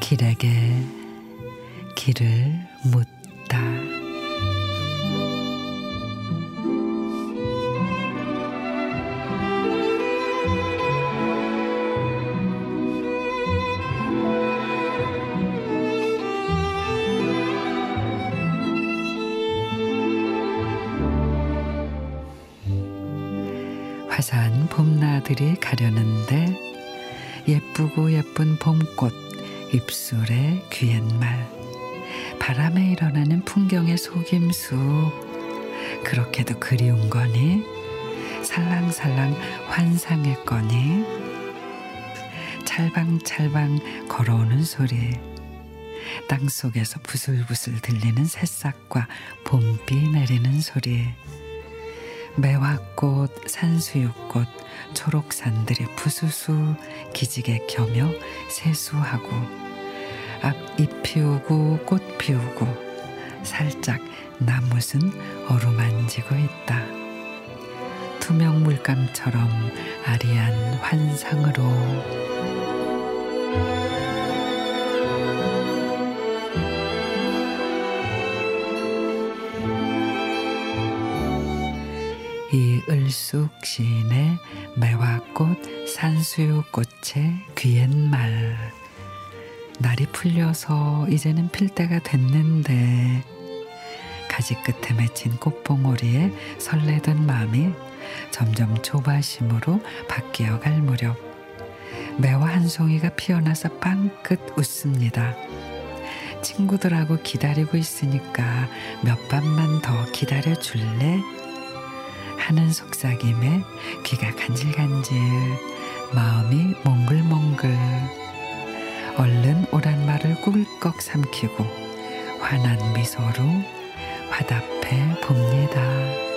길에게 길을 묻다. 화사한 봄나들이 가려는데 예쁘고 예쁜 봄꽃 입술에 귀한 말. 바람에 일어나는 풍경의 속임수. 그렇게도 그리운 거니? 살랑살랑 환상했거니? 찰방찰방 걸어오는 소리. 땅속에서 부슬부슬 들리는 새싹과 봄비 내리는 소리 매화꽃, 산수유꽃, 초록산들이 부수수 기지개 켜며 세수하고 앞잎 피우고 꽃 피우고 살짝 나뭇은 어루만지고 있다. 투명 물감처럼 아리한 환상으로 이 을숙 시인의 매화꽃 산수유꽃의 귀한 말 날이 풀려서 이제는 필 때가 됐는데 가지 끝에 맺힌 꽃봉오리에 설레던 마음이 점점 조바심으로 바뀌어 갈 무렵 매화 한 송이가 피어나서 빵긋 웃습니다. 친구들하고 기다리고 있으니까 몇 밤만 더 기다려 줄래? 하는 속삭임에 귀가 간질간질 마음이 몽글몽글 얼른 오란 말을 꿀꺽 삼키고 환한 미소로 화답해 봅니다.